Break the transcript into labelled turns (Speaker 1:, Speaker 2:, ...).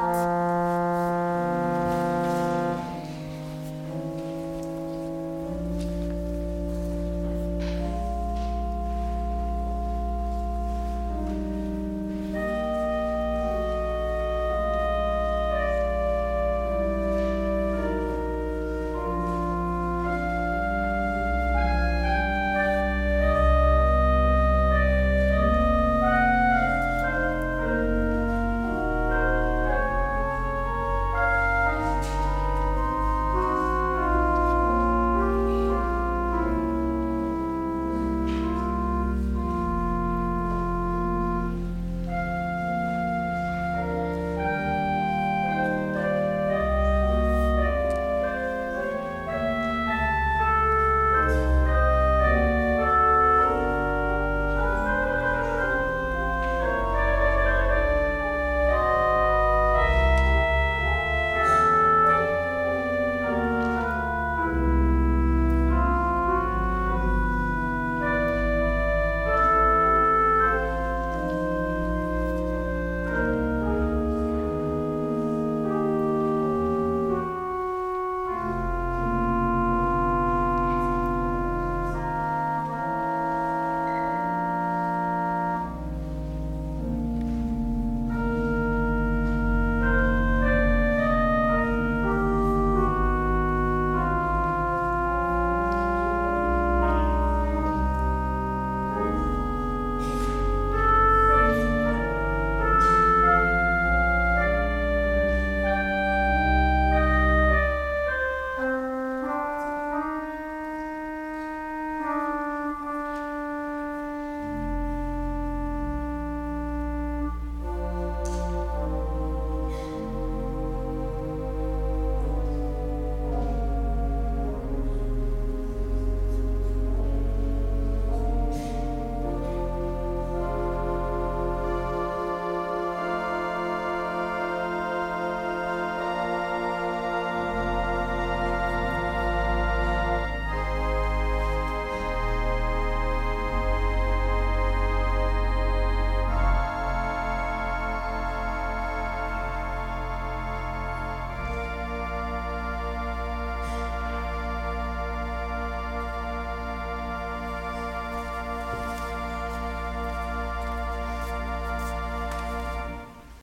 Speaker 1: Bye.